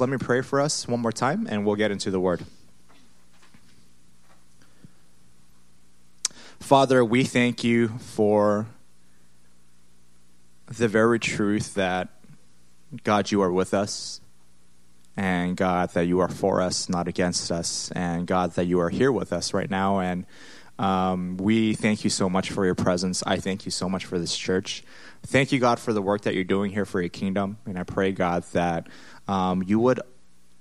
Let me pray for us one more time, and we'll get into the word. Father, we thank you for the very truth that, God, you are with us, and God, that you are for us, not against us, and God, that you are here with us right now. And um, we thank you so much for your presence. I thank you so much for this church. Thank you, God, for the work that you're doing here for your kingdom. And I pray, God, that um, you would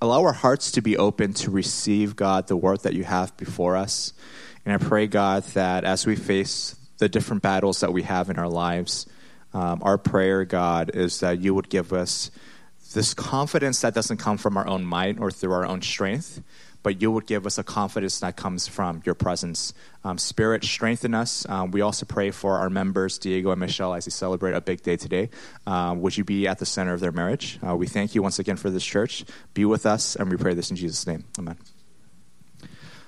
allow our hearts to be open to receive, God, the work that you have before us. And I pray, God, that as we face the different battles that we have in our lives, um, our prayer, God, is that you would give us this confidence that doesn't come from our own might or through our own strength, but you would give us a confidence that comes from your presence. Um, Spirit, strengthen us. Um, we also pray for our members, Diego and Michelle, as they celebrate a big day today. Um, would you be at the center of their marriage? Uh, we thank you once again for this church. Be with us, and we pray this in Jesus' name. Amen.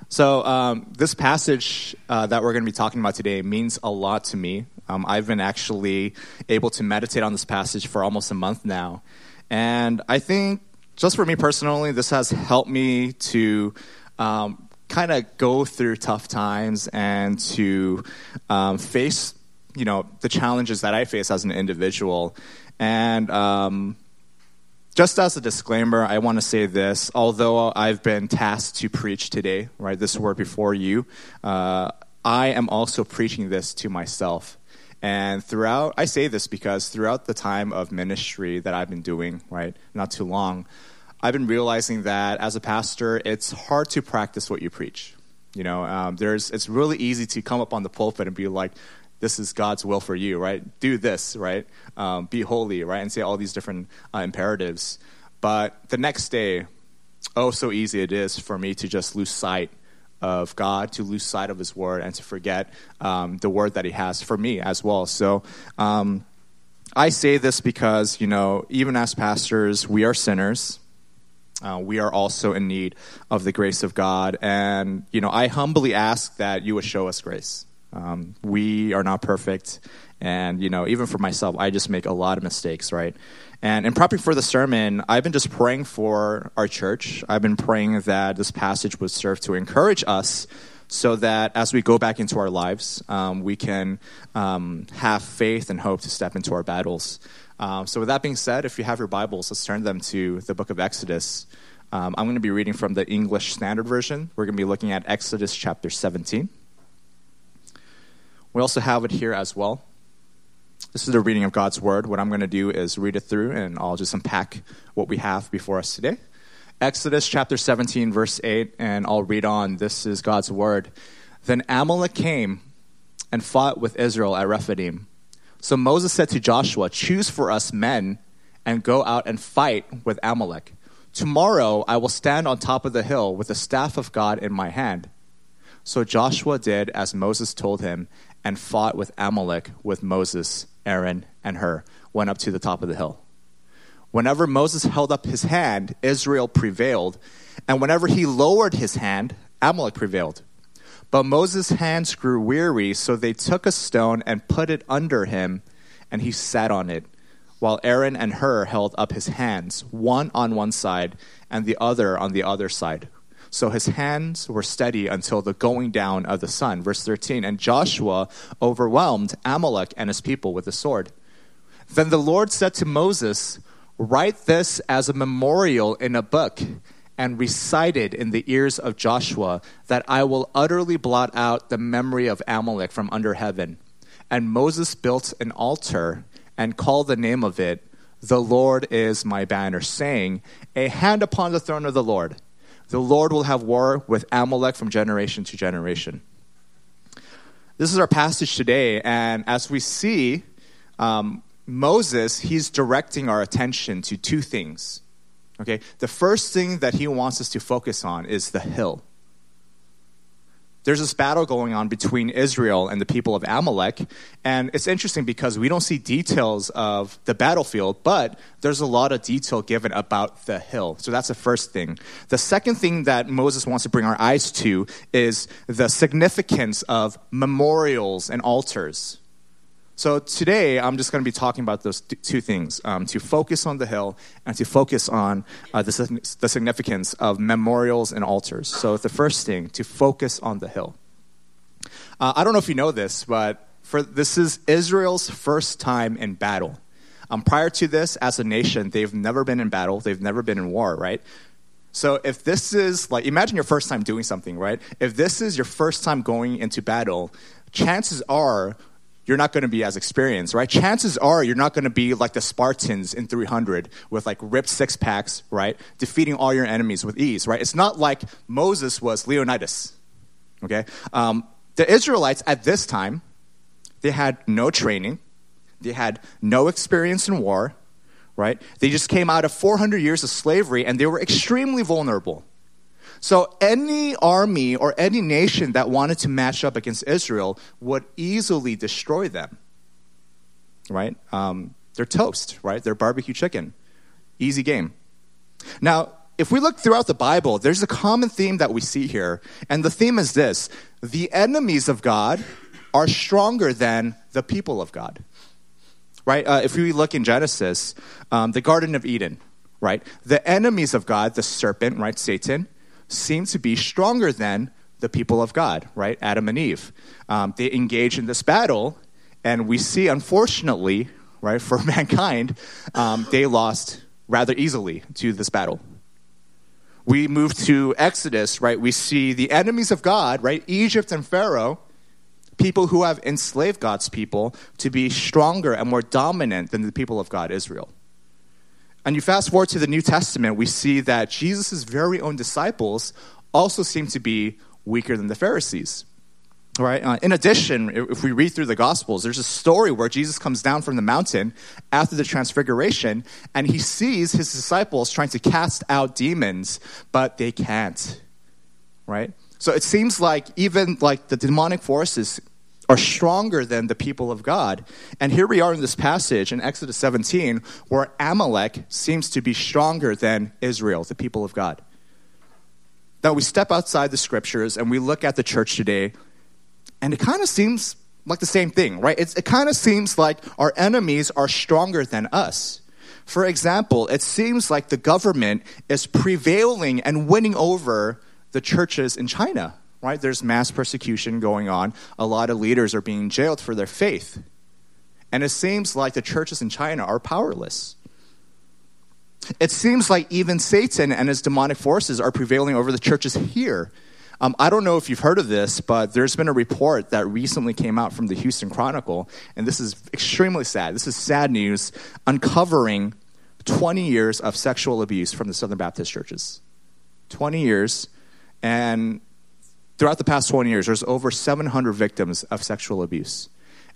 So, um, this passage uh, that we're going to be talking about today means a lot to me. Um, I've been actually able to meditate on this passage for almost a month now. And I think, just for me personally, this has helped me to um, kind of go through tough times and to um, face, you know, the challenges that I face as an individual. And um, just as a disclaimer, I want to say this. Although I've been tasked to preach today, right, this word before you, uh, I am also preaching this to myself. And throughout, I say this because throughout the time of ministry that I've been doing, right, not too long, I've been realizing that as a pastor, it's hard to practice what you preach. You know, um, there's, it's really easy to come up on the pulpit and be like, this is God's will for you, right? Do this, right? Um, be holy, right? And say all these different uh, imperatives. But the next day, oh, so easy it is for me to just lose sight of God, to lose sight of His Word, and to forget um, the Word that He has for me as well. So, um, I say this because, you know, even as pastors, we are sinners. Uh, we are also in need of the grace of God. And, you know, I humbly ask that you would show us grace. Um, we are not perfect. And, you know, even for myself, I just make a lot of mistakes, right? And in prepping for the sermon, I've been just praying for our church. I've been praying that this passage would serve to encourage us so that as we go back into our lives, um, we can um, have faith and hope to step into our battles. Um, so, with that being said, if you have your Bibles, let's turn them to the book of Exodus. Um, I'm going to be reading from the English Standard Version. We're going to be looking at Exodus chapter 17. We also have it here as well. This is the reading of God's Word. What I'm going to do is read it through, and I'll just unpack what we have before us today. Exodus chapter 17, verse 8, and I'll read on. This is God's Word. Then Amalek came and fought with Israel at Rephidim. So Moses said to Joshua, Choose for us men and go out and fight with Amalek. Tomorrow I will stand on top of the hill with the staff of God in my hand. So Joshua did as Moses told him and fought with Amalek with Moses, Aaron, and Hur, went up to the top of the hill. Whenever Moses held up his hand, Israel prevailed, and whenever he lowered his hand, Amalek prevailed. But Moses' hands grew weary, so they took a stone and put it under him, and he sat on it, while Aaron and Hur held up his hands, one on one side and the other on the other side. So his hands were steady until the going down of the sun. Verse 13 And Joshua overwhelmed Amalek and his people with the sword. Then the Lord said to Moses, Write this as a memorial in a book and recite it in the ears of Joshua, that I will utterly blot out the memory of Amalek from under heaven. And Moses built an altar and called the name of it, The Lord is my banner, saying, A hand upon the throne of the Lord the Lord will have war with Amalek from generation to generation. This is our passage today, and as we see, um, Moses, he's directing our attention to two things. Okay, the first thing that he wants us to focus on is the hill there's this battle going on between Israel and the people of Amalek. And it's interesting because we don't see details of the battlefield, but there's a lot of detail given about the hill. So that's the first thing. The second thing that Moses wants to bring our eyes to is the significance of memorials and altars. So today, I'm just going to be talking about those two things um, to focus on the hill and to focus on uh, the, the significance of memorials and altars. So, the first thing, to focus on the hill. Uh, I don't know if you know this, but for, this is Israel's first time in battle. Um, prior to this, as a nation, they've never been in battle, they've never been in war, right? So if this is like, imagine your first time doing something, right? If this is your first time going into battle, chances are you're not going to be as experienced, right? Chances are you're not going to be like the Spartans in 300 with like ripped six packs, right? Defeating all your enemies with ease, right? It's not like Moses was Leonidas, okay? Um, the Israelites at this time, they had no training, they had no experience in war, right? They just came out of 400 years of slavery and they were extremely vulnerable. So any army or any nation that wanted to match up against Israel would easily destroy them. Right? Um, they're toast, right? They're barbecue chicken. Easy game. Now, if we look throughout the Bible, there's a common theme that we see here. And the theme is this the enemies of God are stronger than the people of God. Right? Uh, if we look in Genesis, um, the Garden of Eden, right? The enemies of God, the serpent, right? Satan, seem to be stronger than the people of God, right? Adam and Eve. Um, they engage in this battle, and we see, unfortunately, right, for mankind, um, they lost rather easily to this battle. We move to Exodus, right? We see the enemies of God, right? Egypt and Pharaoh, people who have enslaved God's people, to be stronger and more dominant than the people of God, Israel. And you fast forward to the New Testament, we see that Jesus' very own disciples also seem to be weaker than the Pharisees. Right. Uh, in addition, if we read through the Gospels, there's a story where Jesus comes down from the mountain after the transfiguration and he sees his disciples trying to cast out demons, but they can't. Right? So it seems like even like the demonic forces are stronger than the people of God. And here we are in this passage in Exodus 17 where Amalek seems to be stronger than Israel, the people of God. Now we step outside the scriptures and we look at the church today, and it kind of seems like the same thing, right? It's, it kind of seems like our enemies are stronger than us. For example, it seems like the government is prevailing and winning over the churches in China right? There's mass persecution going on. A lot of leaders are being jailed for their faith. And it seems like the churches in China are powerless. It seems like even Satan and his demonic forces are prevailing over the churches here. Um, I don't know if you've heard of this, but there's been a report that recently came out from the Houston Chronicle, and this is extremely sad. This is sad news, uncovering 20 years of sexual abuse from the Southern Baptist churches. 20 years, and throughout the past 20 years, there's over 700 victims of sexual abuse.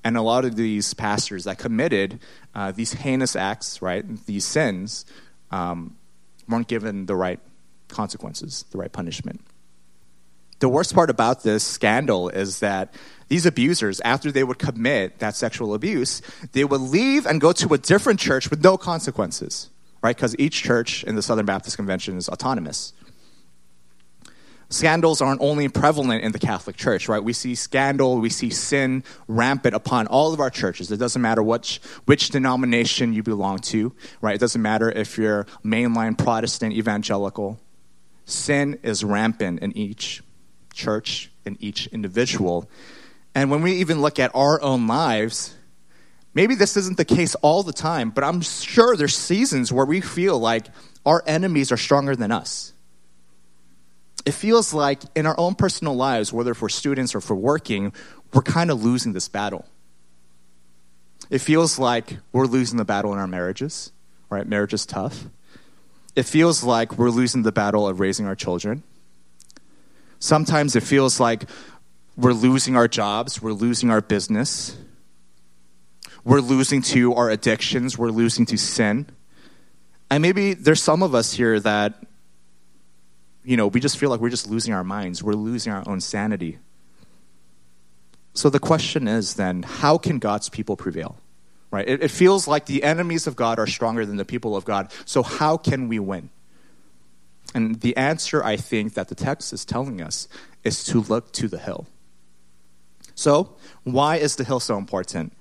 And a lot of these pastors that committed uh, these heinous acts, right, these sins, um, weren't given the right consequences, the right punishment. The worst part about this scandal is that these abusers, after they would commit that sexual abuse, they would leave and go to a different church with no consequences, right? Because each church in the Southern Baptist Convention is autonomous scandals aren't only prevalent in the Catholic Church, right? We see scandal, we see sin rampant upon all of our churches. It doesn't matter which, which denomination you belong to, right? It doesn't matter if you're mainline Protestant, evangelical. Sin is rampant in each church, in each individual. And when we even look at our own lives, maybe this isn't the case all the time, but I'm sure there's seasons where we feel like our enemies are stronger than us it feels like in our own personal lives, whether for students or for working, we're kind of losing this battle. It feels like we're losing the battle in our marriages, right? Marriage is tough. It feels like we're losing the battle of raising our children. Sometimes it feels like we're losing our jobs, we're losing our business, we're losing to our addictions, we're losing to sin. And maybe there's some of us here that you know, we just feel like we're just losing our minds. We're losing our own sanity. So the question is then, how can God's people prevail? Right? It, it feels like the enemies of God are stronger than the people of God. So how can we win? And the answer, I think, that the text is telling us is to look to the hill. So, why is the hill so important?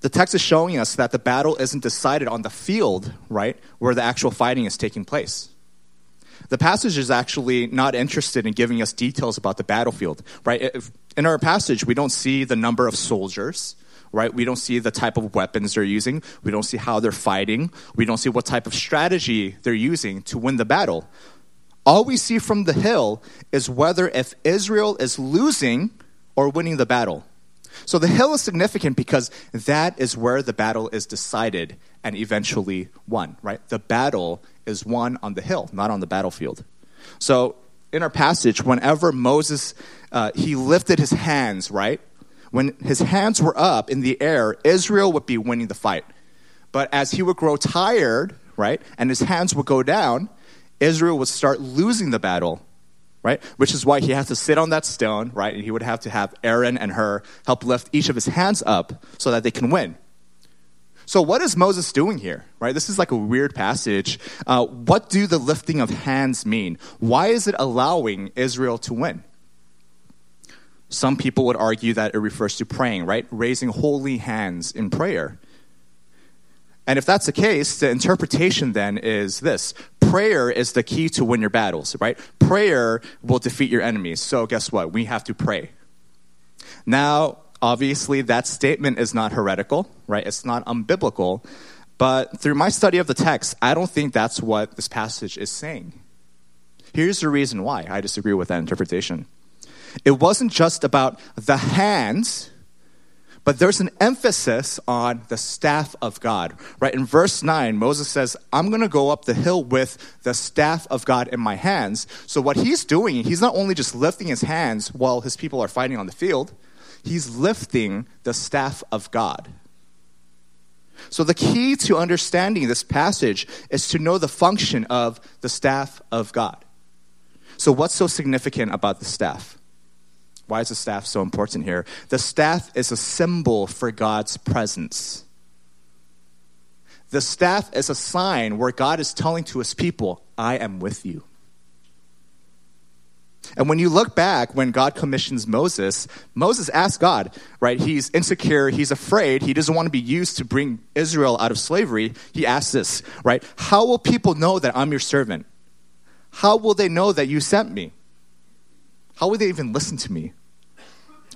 the text is showing us that the battle isn't decided on the field, right, where the actual fighting is taking place. The passage is actually not interested in giving us details about the battlefield, right? If, in our passage, we don't see the number of soldiers, right? We don't see the type of weapons they're using. We don't see how they're fighting. We don't see what type of strategy they're using to win the battle. All we see from the hill is whether if Israel is losing or winning the battle. So the hill is significant because that is where the battle is decided and eventually won, right? The battle is won on the hill, not on the battlefield. So in our passage, whenever Moses, uh, he lifted his hands, right? When his hands were up in the air, Israel would be winning the fight. But as he would grow tired, right, and his hands would go down, Israel would start losing the battle right? Which is why he has to sit on that stone, right? And he would have to have Aaron and Hur help lift each of his hands up so that they can win. So, what is Moses doing here, right? This is like a weird passage. Uh, what do the lifting of hands mean? Why is it allowing Israel to win? Some people would argue that it refers to praying, right? Raising holy hands in prayer. And if that's the case, the interpretation then is this prayer is the key to win your battles, right? Prayer will defeat your enemies. So guess what? We have to pray. Now, obviously, that statement is not heretical, right? It's not unbiblical. But through my study of the text, I don't think that's what this passage is saying. Here's the reason why I disagree with that interpretation. It wasn't just about the hands but there's an emphasis on the staff of God, right? In verse 9, Moses says, I'm going to go up the hill with the staff of God in my hands. So, what he's doing, he's not only just lifting his hands while his people are fighting on the field, he's lifting the staff of God. So, the key to understanding this passage is to know the function of the staff of God. So, what's so significant about the staff? Why is the staff so important here? The staff is a symbol for God's presence. The staff is a sign where God is telling to his people, I am with you. And when you look back, when God commissions Moses, Moses asks God, right? He's insecure, he's afraid, he doesn't want to be used to bring Israel out of slavery. He asks this, right? How will people know that I'm your servant? How will they know that you sent me? How will they even listen to me?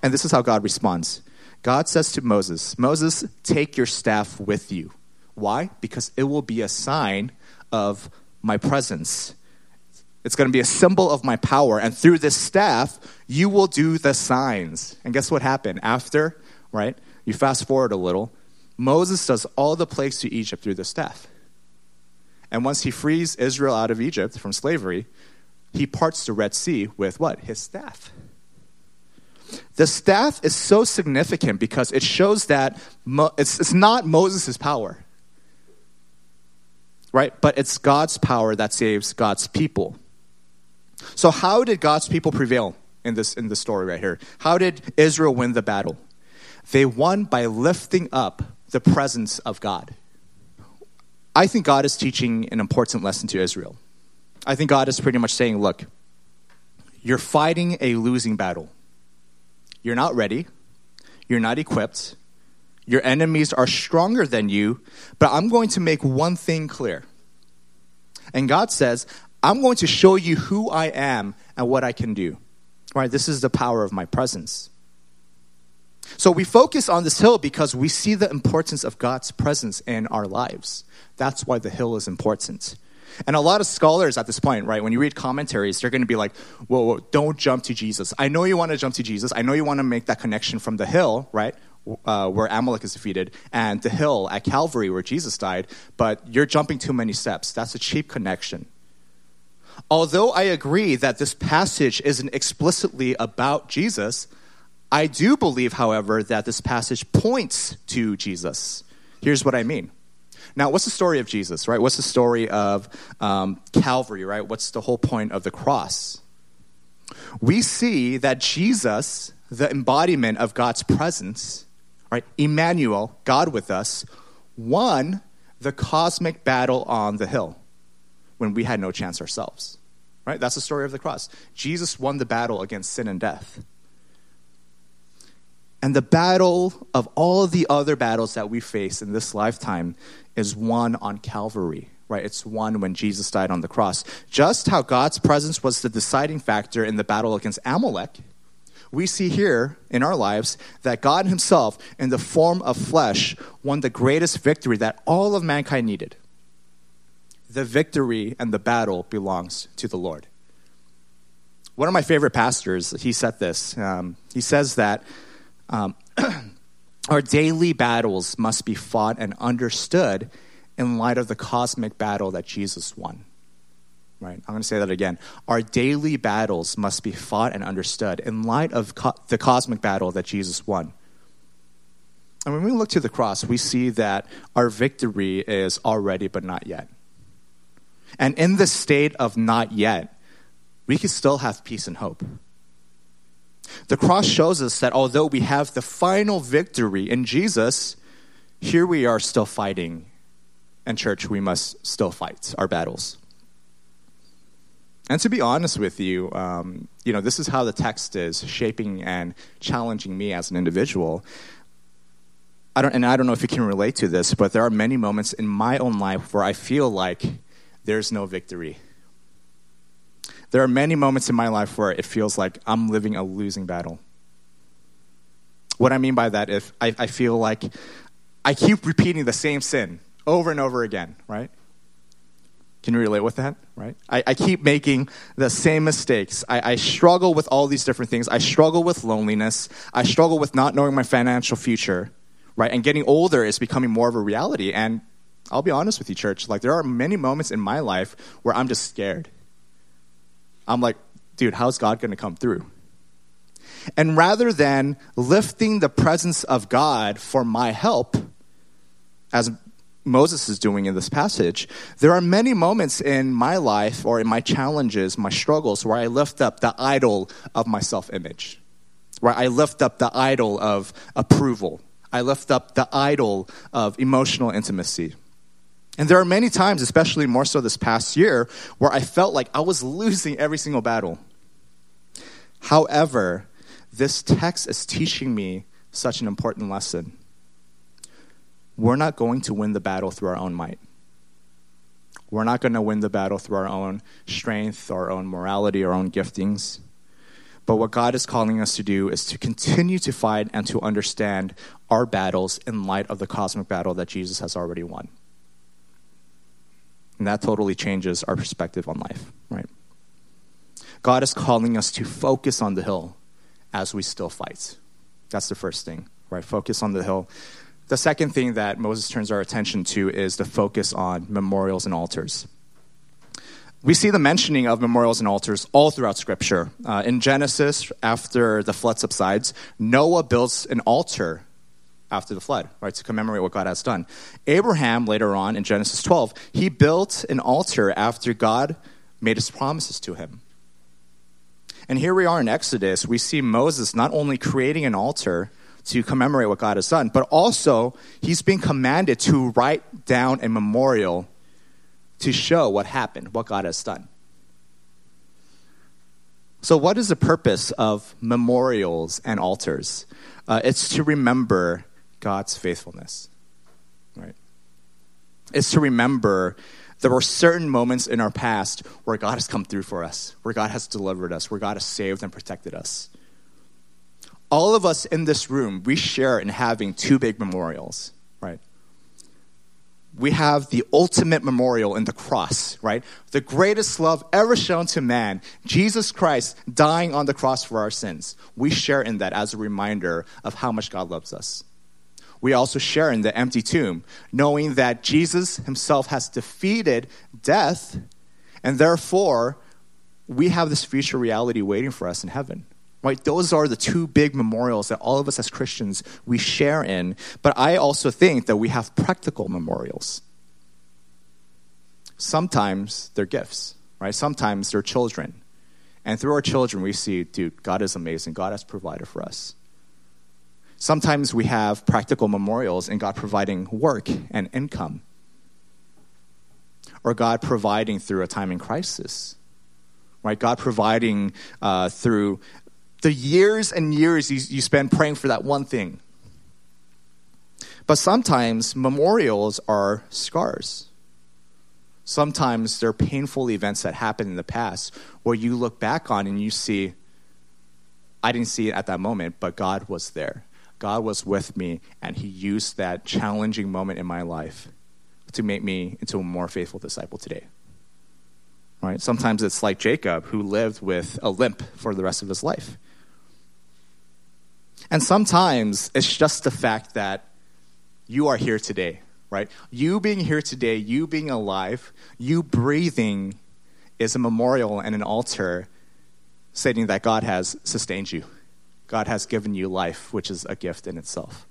And this is how God responds God says to Moses, Moses, take your staff with you. Why? Because it will be a sign of my presence. It's going to be a symbol of my power. And through this staff, you will do the signs. And guess what happened? After, right? You fast forward a little. Moses does all the plagues to Egypt through the staff. And once he frees Israel out of Egypt from slavery, he parts the Red Sea with what? His staff. The staff is so significant because it shows that Mo- it's, it's not Moses' power, right? But it's God's power that saves God's people. So, how did God's people prevail in this, in this story right here? How did Israel win the battle? They won by lifting up the presence of God. I think God is teaching an important lesson to Israel. I think God is pretty much saying, look, you're fighting a losing battle. You're not ready. You're not equipped. Your enemies are stronger than you, but I'm going to make one thing clear. And God says, I'm going to show you who I am and what I can do. Right? This is the power of my presence. So we focus on this hill because we see the importance of God's presence in our lives. That's why the hill is important. And a lot of scholars at this point, right, when you read commentaries, they're going to be like, whoa, whoa, don't jump to Jesus. I know you want to jump to Jesus. I know you want to make that connection from the hill, right, uh, where Amalek is defeated, and the hill at Calvary where Jesus died, but you're jumping too many steps. That's a cheap connection. Although I agree that this passage isn't explicitly about Jesus, I do believe, however, that this passage points to Jesus. Here's what I mean. Now, what's the story of Jesus, right? What's the story of um, Calvary, right? What's the whole point of the cross? We see that Jesus, the embodiment of God's presence, right? Emmanuel, God with us, won the cosmic battle on the hill when we had no chance ourselves. Right? That's the story of the cross. Jesus won the battle against sin and death. And the battle of all the other battles that we face in this lifetime is won on Calvary, right? It's won when Jesus died on the cross. Just how God's presence was the deciding factor in the battle against Amalek, we see here in our lives that God Himself, in the form of flesh, won the greatest victory that all of mankind needed. The victory and the battle belongs to the Lord. One of my favorite pastors, he said this. Um, he says that um, our daily battles must be fought and understood in light of the cosmic battle that Jesus won. Right? I'm going to say that again. Our daily battles must be fought and understood in light of co- the cosmic battle that Jesus won. And when we look to the cross, we see that our victory is already but not yet. And in the state of not yet, we can still have peace and hope. The cross shows us that although we have the final victory in Jesus, here we are still fighting. And, church, we must still fight our battles. And to be honest with you, um, you know, this is how the text is shaping and challenging me as an individual. I don't, and I don't know if you can relate to this, but there are many moments in my own life where I feel like there's no victory. There are many moments in my life where it feels like I'm living a losing battle. What I mean by that is I, I feel like I keep repeating the same sin over and over again, right? Can you relate with that? Right? I, I keep making the same mistakes. I, I, struggle with all these different things. I struggle with loneliness. I struggle with not knowing my financial future. Right? And getting older is becoming more of a reality. And I'll be honest with you, church. Like there are many moments in my life where I'm just scared. I'm like, dude, how's God going to come through? And rather than lifting the presence of God for my help, as Moses is doing in this passage, there are many moments in my life or in my challenges, my struggles, where I lift up the idol of my self image, where I lift up the idol of approval, I lift up the idol of emotional intimacy. And there are many times, especially more so this past year, where I felt like I was losing every single battle. However, this text is teaching me such an important lesson we're not going to win the battle through our own might. We're not going to win the battle through our own strength, our own morality, our own giftings. But what God is calling us to do is to continue to fight and to understand our battles in light of the cosmic battle that Jesus has already won. And that totally changes our perspective on life, right? God is calling us to focus on the hill as we still fight. That's the first thing, right? Focus on the hill. The second thing that Moses turns our attention to is the focus on memorials and altars. We see the mentioning of memorials and altars all throughout Scripture. Uh, in Genesis, after the flood subsides, Noah builds an altar after the flood, right, to commemorate what God has done. Abraham, later on in Genesis 12, he built an altar after God made his promises to him. And here we are in Exodus. We see Moses not only creating an altar to commemorate what God has done, but also he's being commanded to write down a memorial to show what happened, what God has done. So, what is the purpose of memorials and altars? Uh, it's to remember God's faithfulness, right? It's to remember there were certain moments in our past where God has come through for us, where God has delivered us, where God has saved and protected us all of us in this room, we share in having two big memorials, right? We have the ultimate memorial in the cross, right? The greatest love ever shown to man, Jesus Christ dying on the cross for our sins. We share in that as a reminder of how much God loves us. We also share in the empty tomb, knowing that Jesus himself has defeated death, and therefore we have this future reality waiting for us in heaven. Right? Those are the two big memorials that all of us as Christians we share in. But I also think that we have practical memorials. Sometimes they're gifts, right? Sometimes they're children. And through our children, we see, dude, God is amazing. God has provided for us. Sometimes we have practical memorials in God providing work and income, or God providing through a time in crisis, right? God providing uh, through the years and years you, you spend praying for that one thing. But sometimes memorials are scars. Sometimes they're painful events that happened in the past where you look back on and you see, I didn't see it at that moment, but God was there. God was with me, and He used that challenging moment in my life to make me into a more faithful disciple today. Right? Sometimes it's like Jacob, who lived with a limp for the rest of his life. And sometimes it's just the fact that you are here today, right? You being here today, you being alive, you breathing is a memorial and an altar stating that God has sustained you. God has given you life, which is a gift in itself.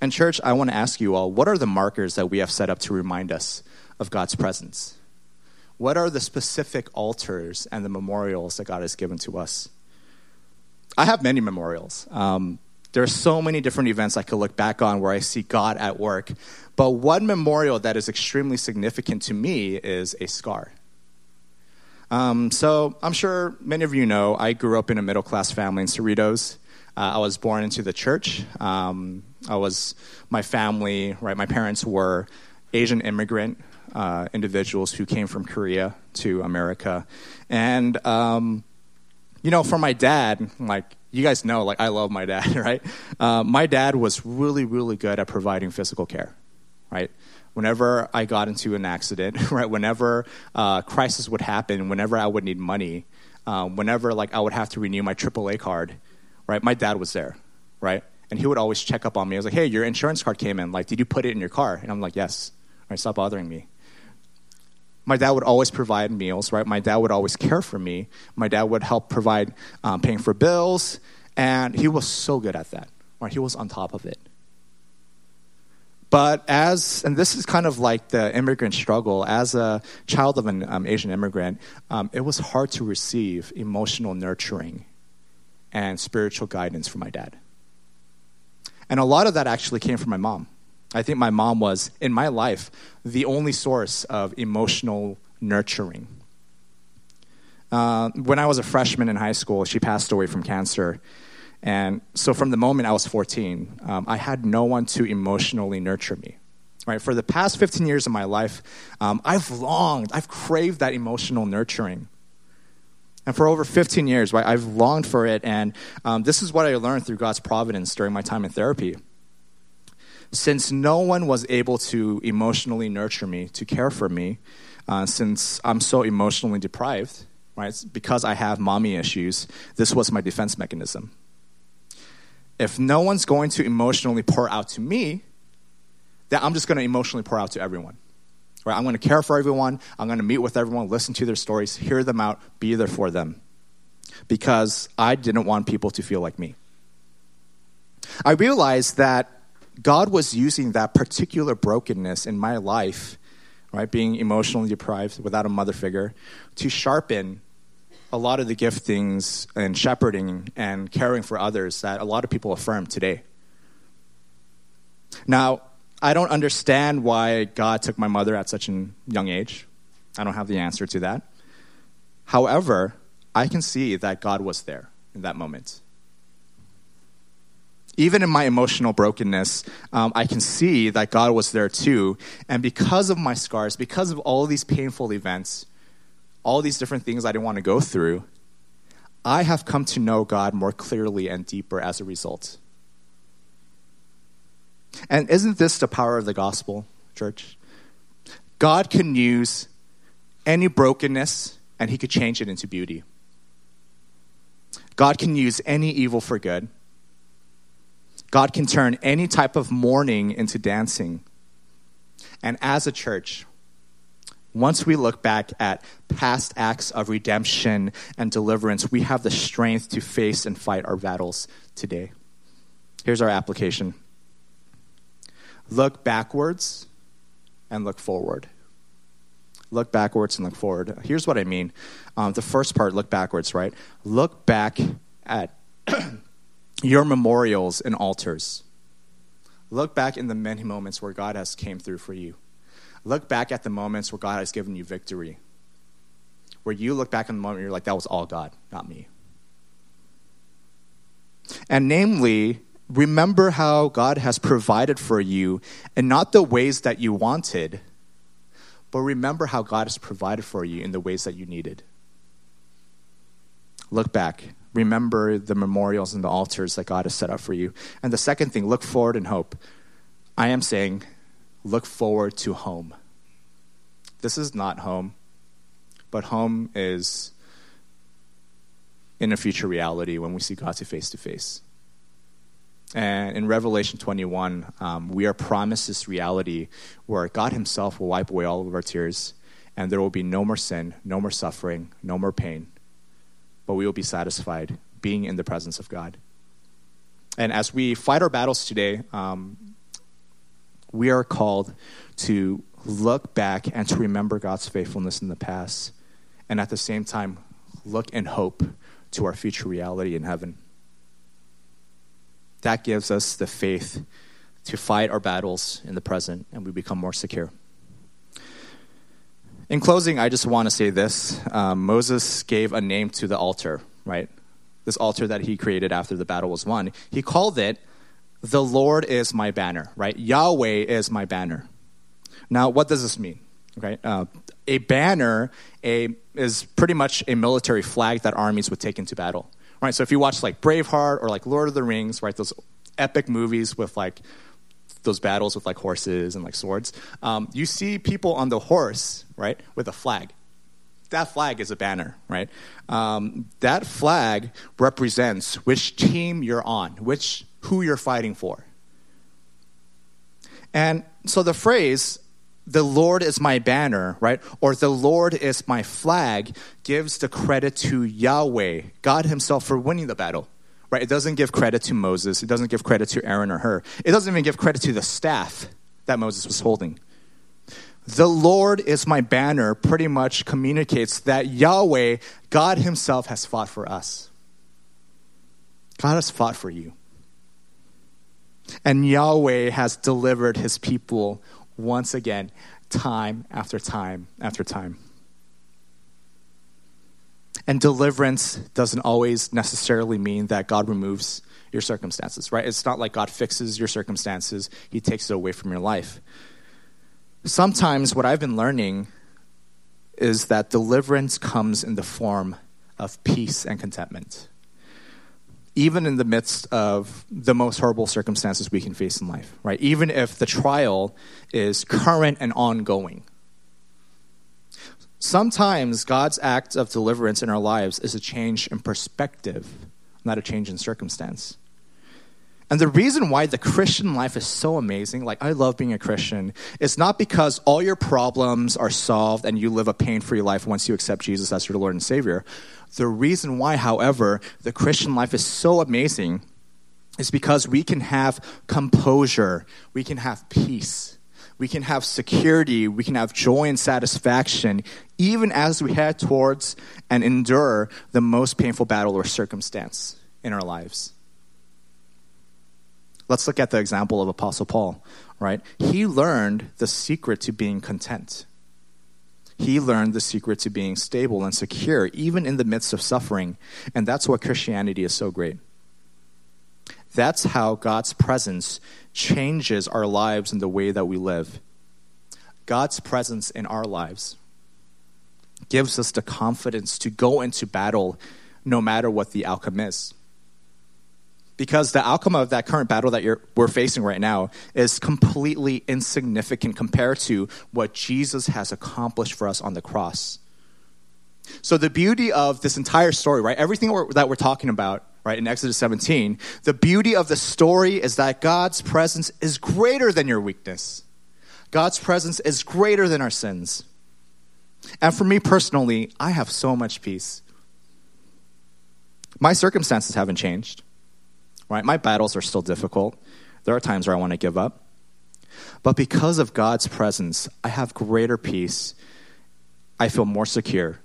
And, church, I want to ask you all what are the markers that we have set up to remind us of God's presence? What are the specific altars and the memorials that God has given to us? I have many memorials. Um, there are so many different events I could look back on where I see God at work. But one memorial that is extremely significant to me is a scar. Um, so I'm sure many of you know I grew up in a middle class family in Cerritos. Uh, I was born into the church. Um, I was my family, right? My parents were Asian immigrant uh, individuals who came from Korea to America, and um, you know, for my dad, like you guys know, like I love my dad, right? Uh, my dad was really, really good at providing physical care, right? Whenever I got into an accident, right? Whenever uh, crisis would happen, whenever I would need money, um, whenever like I would have to renew my AAA card, right? My dad was there, right? And he would always check up on me. I was like, "Hey, your insurance card came in. Like, did you put it in your car?" And I'm like, "Yes." Right? Stop bothering me my dad would always provide meals, right? My dad would always care for me. My dad would help provide um, paying for bills, and he was so good at that, right? He was on top of it. But as, and this is kind of like the immigrant struggle, as a child of an um, Asian immigrant, um, it was hard to receive emotional nurturing and spiritual guidance from my dad. And a lot of that actually came from my mom. I think my mom was, in my life, the only source of emotional nurturing. Uh, when I was a freshman in high school, she passed away from cancer. And so from the moment I was 14, um, I had no one to emotionally nurture me. Right? For the past 15 years of my life, um, I've longed, I've craved that emotional nurturing. And for over 15 years, right, I've longed for it. And um, this is what I learned through God's providence during my time in therapy since no one was able to emotionally nurture me, to care for me, uh, since I'm so emotionally deprived, right, because I have mommy issues, this was my defense mechanism. If no one's going to emotionally pour out to me, then I'm just going to emotionally pour out to everyone. Right? I'm going to care for everyone. I'm going to meet with everyone, listen to their stories, hear them out, be there for them. Because I didn't want people to feel like me. I realized that God was using that particular brokenness in my life, right, being emotionally deprived without a mother figure, to sharpen a lot of the giftings and shepherding and caring for others that a lot of people affirm today. Now, I don't understand why God took my mother at such a young age. I don't have the answer to that. However, I can see that God was there in that moment even in my emotional brokenness, um, I can see that God was there too. And because of my scars, because of all these painful events, all these different things I didn't want to go through, I have come to know God more clearly and deeper as a result. And isn't this the power of the gospel, church? God can use any brokenness and he could change it into beauty. God can use any evil for good God can turn any type of mourning into dancing. And as a church, once we look back at past acts of redemption and deliverance, we have the strength to face and fight our battles today. Here's our application look backwards and look forward. Look backwards and look forward. Here's what I mean. Um, the first part, look backwards, right? Look back at your memorials and altars. Look back in the many moments where God has came through for you. Look back at the moments where God has given you victory. Where you look back on the moment you're like, that was all God, not me. And namely, remember how God has provided for you and not the ways that you wanted, but remember how God has provided for you in the ways that you needed. Look back. Remember the memorials and the altars that God has set up for you. And the second thing, look forward in hope. I am saying, look forward to home. This is not home, but home is in a future reality when we see God face to face. And in Revelation 21, um, we are promised this reality where God Himself will wipe away all of our tears, and there will be no more sin, no more suffering, no more pain, but we will be satisfied being in the presence of God. And as we fight our battles today, um, we are called to look back and to remember God's faithfulness in the past, and at the same time, look in hope to our future reality in heaven that gives us the faith to fight our battles in the present and we become more secure. In closing, I just want to say this um, Moses gave a name to the altar, right? This altar that he created after the battle was won. He called it, The Lord is my banner, right? Yahweh is my banner. Now, what does this mean? Okay, uh, a banner a, is pretty much a military flag that armies would take into battle right? So if you watch like Braveheart or like Lord of the Rings, right, those epic movies with like those battles with like horses and like swords, um, you see people on the horse, right, with a flag. That flag is a banner, right? Um, that flag represents which team you're on, which who you're fighting for. And so the phrase the Lord is my banner, right? Or the Lord is my flag gives the credit to Yahweh, God Himself, for winning the battle, right? It doesn't give credit to Moses. It doesn't give credit to Aaron or Hur. It doesn't even give credit to the staff that Moses was holding. The Lord is my banner pretty much communicates that Yahweh, God Himself, has fought for us. God has fought for you. And Yahweh has delivered His people once again, time after time after time. And deliverance doesn't always necessarily mean that God removes your circumstances, right? It's not like God fixes your circumstances, He takes it away from your life. Sometimes what I've been learning is that deliverance comes in the form of peace and contentment even in the midst of the most horrible circumstances we can face in life, right? Even if the trial is current and ongoing. Sometimes God's act of deliverance in our lives is a change in perspective, not a change in circumstance. And the reason why the Christian life is so amazing, like I love being a Christian, is not because all your problems are solved and you live a pain free life once you accept Jesus as your Lord and Savior. The reason why, however, the Christian life is so amazing is because we can have composure, we can have peace, we can have security, we can have joy and satisfaction, even as we head towards and endure the most painful battle or circumstance in our lives. Let's look at the example of Apostle Paul, right? He learned the secret to being content. He learned the secret to being stable and secure, even in the midst of suffering. And that's what Christianity is so great. That's how God's presence changes our lives and the way that we live. God's presence in our lives gives us the confidence to go into battle no matter what the outcome is because the outcome of that current battle that we're facing right now is completely insignificant compared to what Jesus has accomplished for us on the cross. So, the beauty of this entire story, right, everything we're, that we're talking about, right, in Exodus 17, the beauty of the story is that God's presence is greater than your weakness. God's presence is greater than our sins. And for me personally, I have so much peace. My circumstances haven't changed right? My battles are still difficult. There are times where I want to give up. But because of God's presence, I have greater peace. I feel more secure.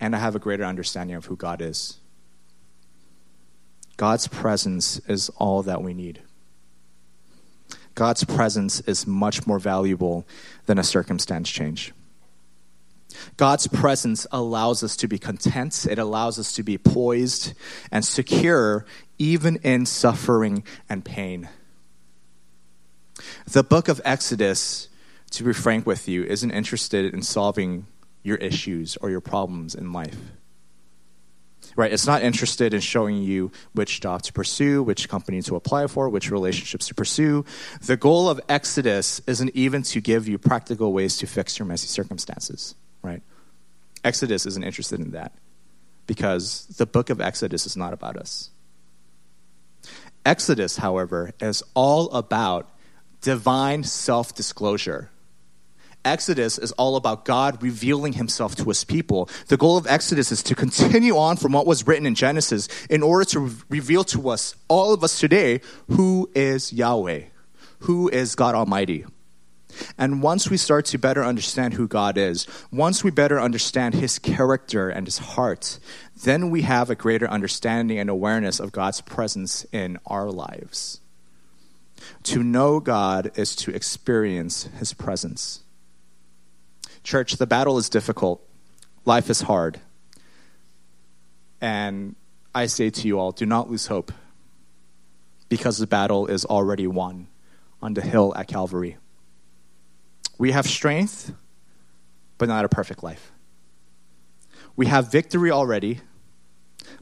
And I have a greater understanding of who God is. God's presence is all that we need. God's presence is much more valuable than a circumstance change. God's presence allows us to be content. It allows us to be poised and secure even in suffering and pain. The book of Exodus, to be frank with you, isn't interested in solving your issues or your problems in life. Right? It's not interested in showing you which job to pursue, which company to apply for, which relationships to pursue. The goal of Exodus isn't even to give you practical ways to fix your messy circumstances, right? Exodus isn't interested in that because the book of Exodus is not about us. Exodus, however, is all about divine self disclosure. Exodus is all about God revealing himself to his people. The goal of Exodus is to continue on from what was written in Genesis in order to re- reveal to us, all of us today, who is Yahweh, who is God Almighty. And once we start to better understand who God is, once we better understand his character and his heart, then we have a greater understanding and awareness of God's presence in our lives. To know God is to experience his presence. Church, the battle is difficult, life is hard. And I say to you all, do not lose hope because the battle is already won on the hill at Calvary. We have strength, but not a perfect life. We have victory already,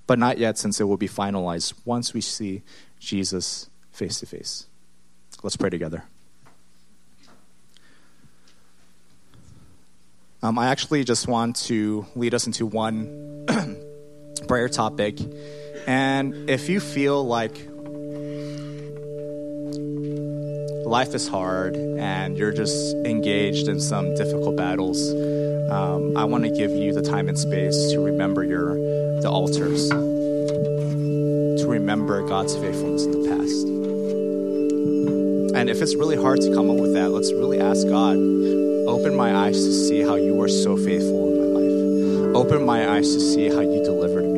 but not yet, since it will be finalized once we see Jesus face to face. Let's pray together. Um, I actually just want to lead us into one prayer topic. And if you feel like life is hard and you're just engaged in some difficult battles, um, I want to give you the time and space to remember your the altars, to remember God's faithfulness in the past. And if it's really hard to come up with that, let's really ask God, open my eyes to see how you are so faithful in my life. Open my eyes to see how you delivered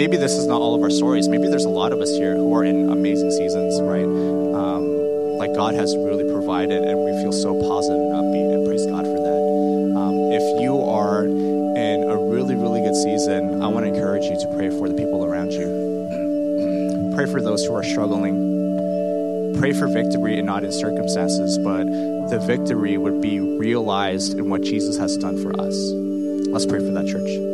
maybe this is not all of our stories. Maybe there's a lot of us here who are in amazing seasons, right? Um, like God has really provided, and we feel so positive and upbeat, and praise God for that. Um, if you are in a really, really good season, I want to encourage you to pray for the people around you. Pray for those who are struggling. Pray for victory and not in circumstances, but the victory would be realized in what Jesus has done for us. Let's pray for that, church.